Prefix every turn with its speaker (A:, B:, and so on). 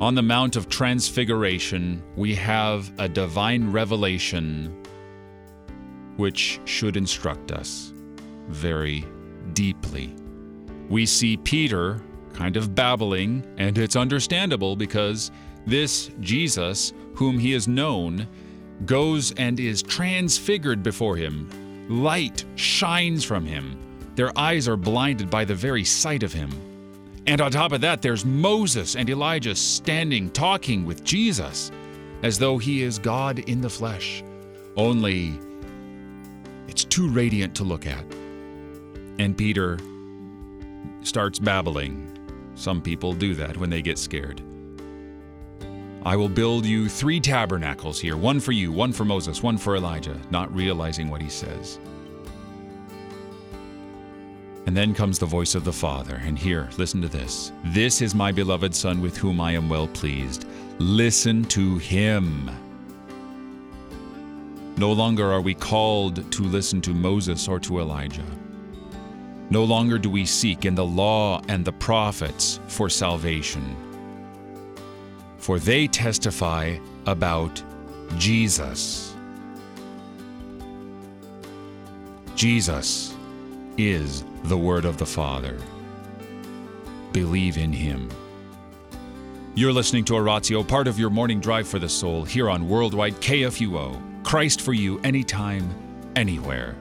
A: On the Mount of Transfiguration, we have a divine revelation which should instruct us very deeply. We see Peter kind of babbling, and it's understandable because this Jesus, whom he has known, goes and is transfigured before him. Light shines from him. Their eyes are blinded by the very sight of him. And on top of that, there's Moses and Elijah standing talking with Jesus as though he is God in the flesh. Only it's too radiant to look at. And Peter starts babbling. Some people do that when they get scared. I will build you three tabernacles here one for you, one for Moses, one for Elijah, not realizing what he says. And then comes the voice of the Father. And here, listen to this This is my beloved Son with whom I am well pleased. Listen to him. No longer are we called to listen to Moses or to Elijah. No longer do we seek in the law and the prophets for salvation, for they testify about Jesus. Jesus is the Word of the Father. Believe in Him. You're listening to Oratio, part of your morning drive for the soul, here on Worldwide KFUO. Christ for you, anytime, anywhere.